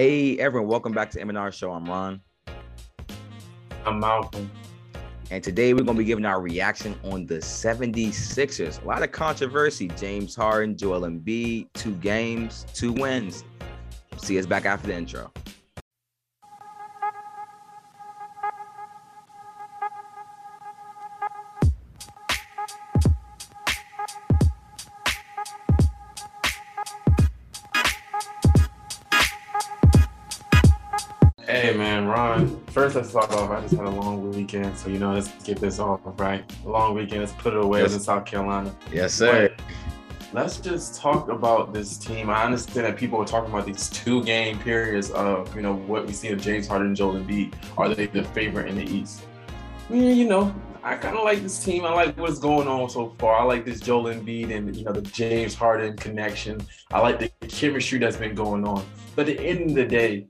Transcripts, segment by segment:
Hey everyone, welcome back to M&R Show. I'm Ron. I'm Malcolm. And today we're going to be giving our reaction on the 76ers. A lot of controversy. James Harden, Joel Embiid, two games, two wins. See us back after the intro. Let's start off. I just had a long weekend, so you know, let's get this off right. Long weekend. Let's put it away. Yes. in South Carolina. Yes, But let's just talk about this team. I understand that people are talking about these two game periods of you know what we see of James Harden and Joel Embiid. Are they the favorite in the East? Yeah, you know, I kind of like this team. I like what's going on so far. I like this Joel Embiid and you know the James Harden connection. I like the chemistry that's been going on. But at the end of the day,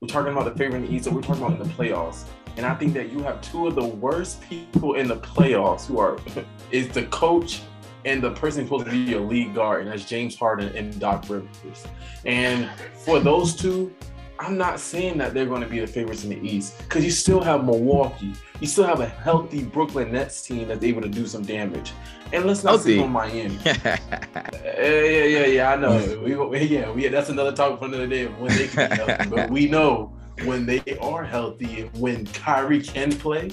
we're talking about the favorite in the East, we're talking about in the playoffs. And I think that you have two of the worst people in the playoffs who are is the coach and the person supposed to be your lead guard, and that's James Harden and Doc Rivers. And for those two, I'm not saying that they're going to be the favorites in the East because you still have Milwaukee. You still have a healthy Brooklyn Nets team that's able to do some damage. And let's not Healthy. sleep on Miami. Yeah, yeah, yeah, yeah. I know. We, yeah, we, that's another topic for another day of when they can be healthy. But we know when they are healthy and when Kyrie can play,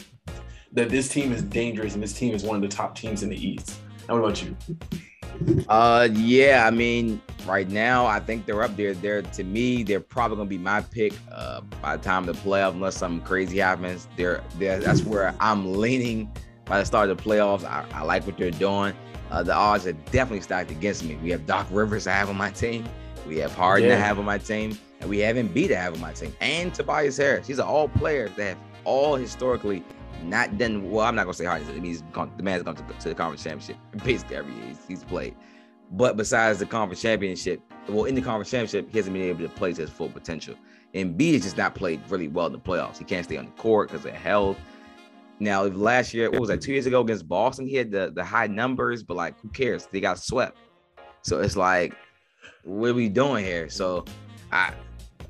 that this team is dangerous and this team is one of the top teams in the East. And what about you? Uh, yeah. I mean, right now, I think they're up there. They're to me, they're probably gonna be my pick. Uh, by the time the playoff, unless something crazy happens, they're, they're that's where I'm leaning. By the start of the playoffs, I, I like what they're doing. Uh, the odds are definitely stacked against me. We have Doc Rivers I have on my team. We have Harden I Yeah. have on my team, and we have Embiid I have on my team, and Tobias Harris. He's an all player that have all historically not done well. I'm not gonna say hard. I mean, he's gone, the man's gone to, to the conference championship basically every year he's, he's played. But besides the conference championship, well, in the conference championship, he hasn't been able to play to his full potential. Embiid has just not played really well in the playoffs. He can't stay on the court because of health. Now, last year, what was that? Two years ago against Boston, he had the, the high numbers, but like, who cares? They got swept. So it's like, what are we doing here? So I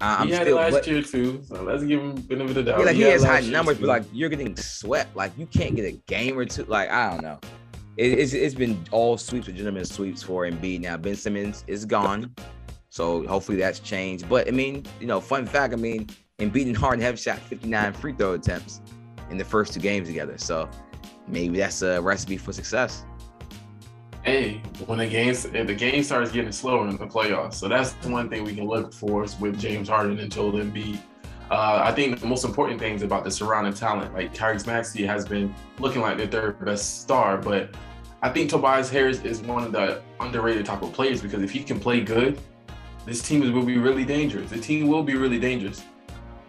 I'm he had still. it last but- year too, so let's give him benefit of the doubt. yeah, like he had has high numbers, too. but like you're getting swept. Like you can't get a game or two. Like I don't know. It, it's it's been all sweeps, legitimate sweeps for Embiid. Now Ben Simmons is gone, so hopefully that's changed. But I mean, you know, fun fact. I mean, Embiid and Harden have shot 59 free throw attempts in the first two games together. So maybe that's a recipe for success. Hey, when the games if the game starts getting slower in the playoffs, so that's one thing we can look for is with James Harden and Joel Embiid. Uh, I think the most important things about the surrounding talent, like Tyrese Maxey, has been looking like the third best star, but I think Tobias Harris is one of the underrated type of players because if he can play good, this team is, will be really dangerous. The team will be really dangerous.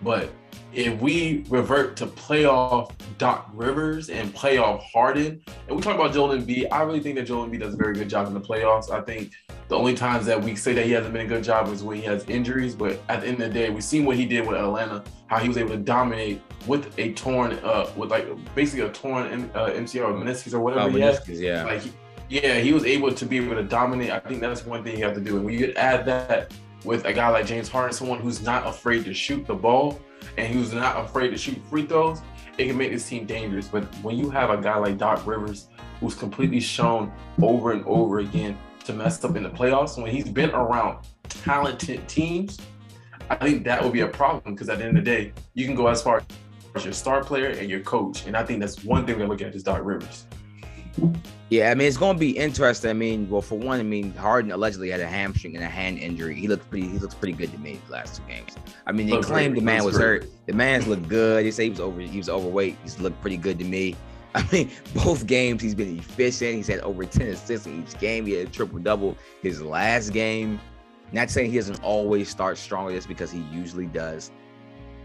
But if we revert to playoff Doc Rivers and playoff Harden, and we talk about Joel Embiid, I really think that Joel Embiid does a very good job in the playoffs. I think the only times that we say that he hasn't been a good job is when he has injuries. But at the end of the day, we've seen what he did with Atlanta, how he was able to dominate with a torn, uh, with like basically a torn uh, MCL or meniscus or whatever Oh, meniscus, yeah. Like, he- yeah, he was able to be able to dominate. I think that's one thing you have to do. And when you add that with a guy like James Harden, someone who's not afraid to shoot the ball and who's not afraid to shoot free throws, it can make this team dangerous. But when you have a guy like Doc Rivers, who's completely shown over and over again to mess up in the playoffs, when he's been around talented teams, I think that will be a problem because at the end of the day, you can go as far as your star player and your coach. And I think that's one thing we're looking at is Doc Rivers. Yeah, I mean it's gonna be interesting. I mean, well, for one, I mean Harden allegedly had a hamstring and a hand injury. He looked pretty. He looks pretty good to me the last two games. I mean, they claimed the man was hurt. The man's looked good. They say he was over. He was overweight. He's looked pretty good to me. I mean, both games he's been efficient. He's had over ten assists in each game. He had a triple double his last game. Not saying he doesn't always start stronger just because he usually does.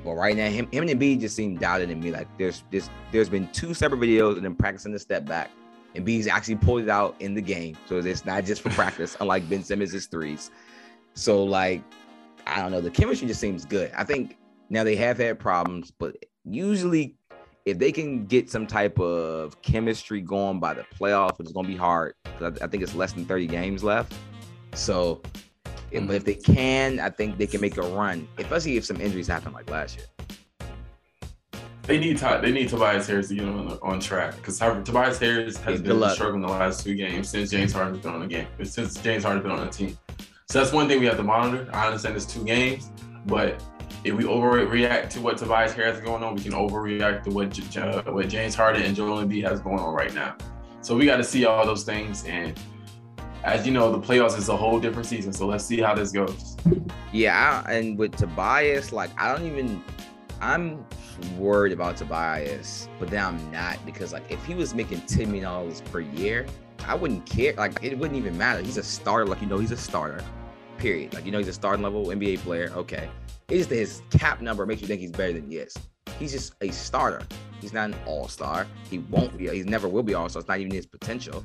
But right now, him, him and Embiid just seem doubted to me. Like there's this, there's been two separate videos of them practicing the step back. Embiid's actually pulled it out in the game. So it's not just for practice, unlike Ben Simmons' threes. So, like, I don't know. The chemistry just seems good. I think now they have had problems, but usually if they can get some type of chemistry going by the playoffs, which is going to be hard. 'cause I, I think it's less than 30 games left. So Mm-hmm. If they can, I think they can make a run, especially if some injuries happen like last year. They need they need Tobias Harris to get on on track because Tobias Harris has been struggling the last two games since James Harden's been on the game. Since James Harden's been on the team, so that's one thing we have to monitor. I understand it's two games, but if we overreact to what Tobias Harris is going on, we can overreact to what uh, what James Harden and Joel Embiid has going on right now. So we got to see all those things. And as you know, the playoffs is a whole different season. So let's see how this goes. Yeah, and with Tobias, like I don't even, I'm worried about Tobias, but then I'm not because like if he was making ten million dollars per year, I wouldn't care. Like it wouldn't even matter. He's a starter. Like you know, he's a starter. Period. Like you know, he's a starting level NBA player. Okay. It's just his cap number makes you think he's better than he is. He's just a starter. He's not an all star. He won't be. He never will be all star. It's not even his potential.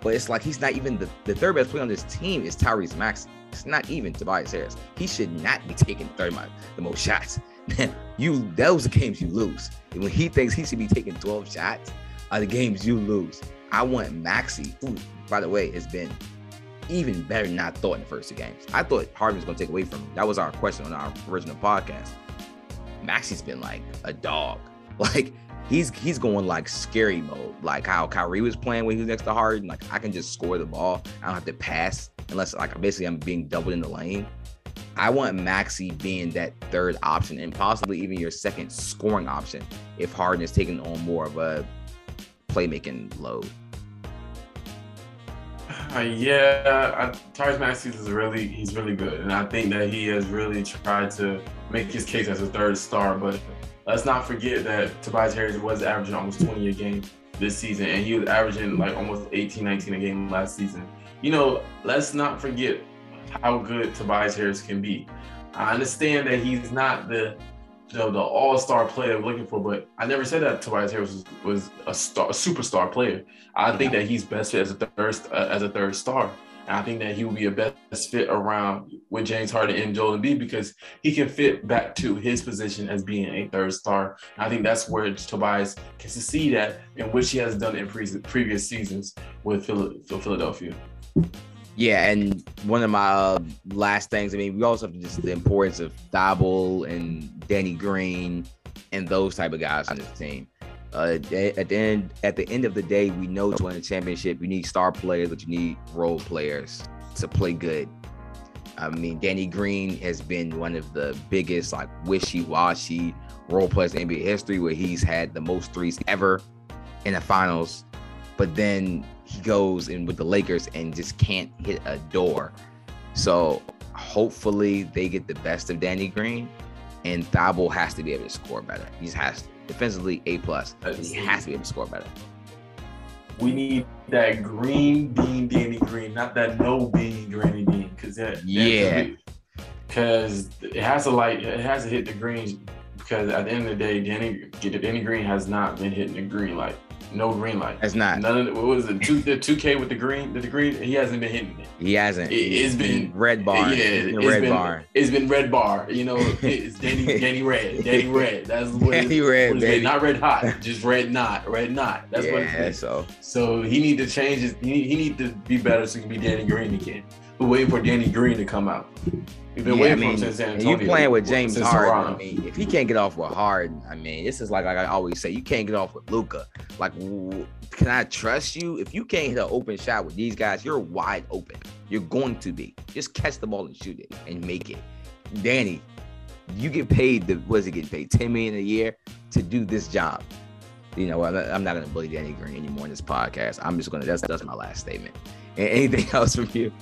But it's like he's not even the, the third best player on this team is Tyrese Maxey. It's not even Tobias Harris. He should not be taking 30 the most shots. you those are games you lose. And when he thinks he should be taking 12 shots, are the games you lose. I want Maxey, who, by the way, has been even better than I thought in the first two games. I thought Harden was going to take away from him. That was our question on our original podcast. Maxey's been like a dog. Like he's he's going like scary mode, like how Kyrie was playing when he was next to Harden. Like I can just score the ball. I don't have to pass unless like basically I'm being doubled in the lane. I want Maxey being that third option and possibly even your second scoring option if Harden is taking on more of a playmaking load. Uh, yeah, Tyrese Maxey is really he's really good, and I think that he has really tried to make his case as a third star. But let's not forget that Tobias Harris was averaging almost 20 a game this season, and he was averaging like almost 18, 19 a game last season. You know, let's not forget how good Tobias Harris can be. I understand that he's not the know, the all-star player we're looking for, but I never said that Tobias Harris was, was a star, a superstar player. I think that he's best fit as a third uh, as a third star. And I think that he will be a best fit around with James Harden and Joel Embiid because he can fit back to his position as being a third star. And I think that's where Tobias can succeed at, and which he has done in pre- previous seasons with Philadelphia. Yeah, and one of my uh, last things, I mean, we also have just the importance of Thybulle and Danny Green and those type of guys on this team. Uh, at the end, at the end of the day, we know to win a championship, you need star players, but you need role players to play good. I mean, Danny Green has been one of the biggest, like, wishy-washy role players in NBA history, where he's had the most threes ever in the finals. But then he goes in with the Lakers and just can't hit a door. So hopefully they get the best of Danny Green, and Thybulle has to be able to score better. He has to. defensively A plus. He has to be able to score better. We need that green bean Danny Green, not that no bean Danny Bean, because that yeah, because it has to like it has to hit the green because at the end of the day, Danny Danny Green has not been hitting the green like no green light. It's not. None of the, what was it? Two the two K with the green the green. He hasn't been hitting it. He hasn't. It, has been, red bar. Yeah, it's red been, bar. It's been red bar. You know, it's Danny Danny Red. Danny Red. That's what Danny Red, baby. Not red hot. Just red not. Red not. That's yeah, what it's So so he need to change his. He need, he need to be better so he can be Danny Green again. We're waiting for Danny Green to come out. We've been yeah, waiting I mean, for him since San Antonio. You playing with James Harden? I mean, if he can't get off with Harden, I mean, this is like, like I always say, you can't get off with Luka. Like, can I trust you? If you can't hit an open shot with these guys, you're wide open. You're going to be. Just catch the ball and shoot it and make it. Danny, you get paid the what is it getting paid? 10 million a year to do this job. You know, I'm not gonna bully Danny Green anymore in this podcast. I'm just gonna that's that's my last statement. Anything else from you?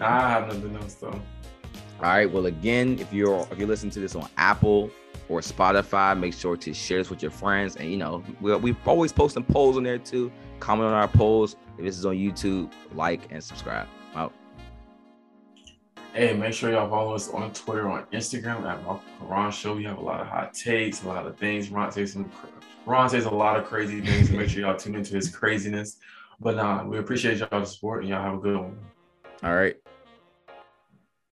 Ah, I have nothing else though. All right. Well, again, if you're if you listen to this on Apple or Spotify, make sure to share this with your friends. And you know, we we always posting polls on there too. Comment on our polls. If this is on YouTube, like and subscribe. Out. Hey, make sure y'all follow us on Twitter, on Instagram at Ron Show. We have a lot of hot takes, a lot of things. Ron says some. Ron says a lot of crazy things. So make sure y'all tune into his craziness. But nah, we appreciate y'all support and y'all have a good one. All right.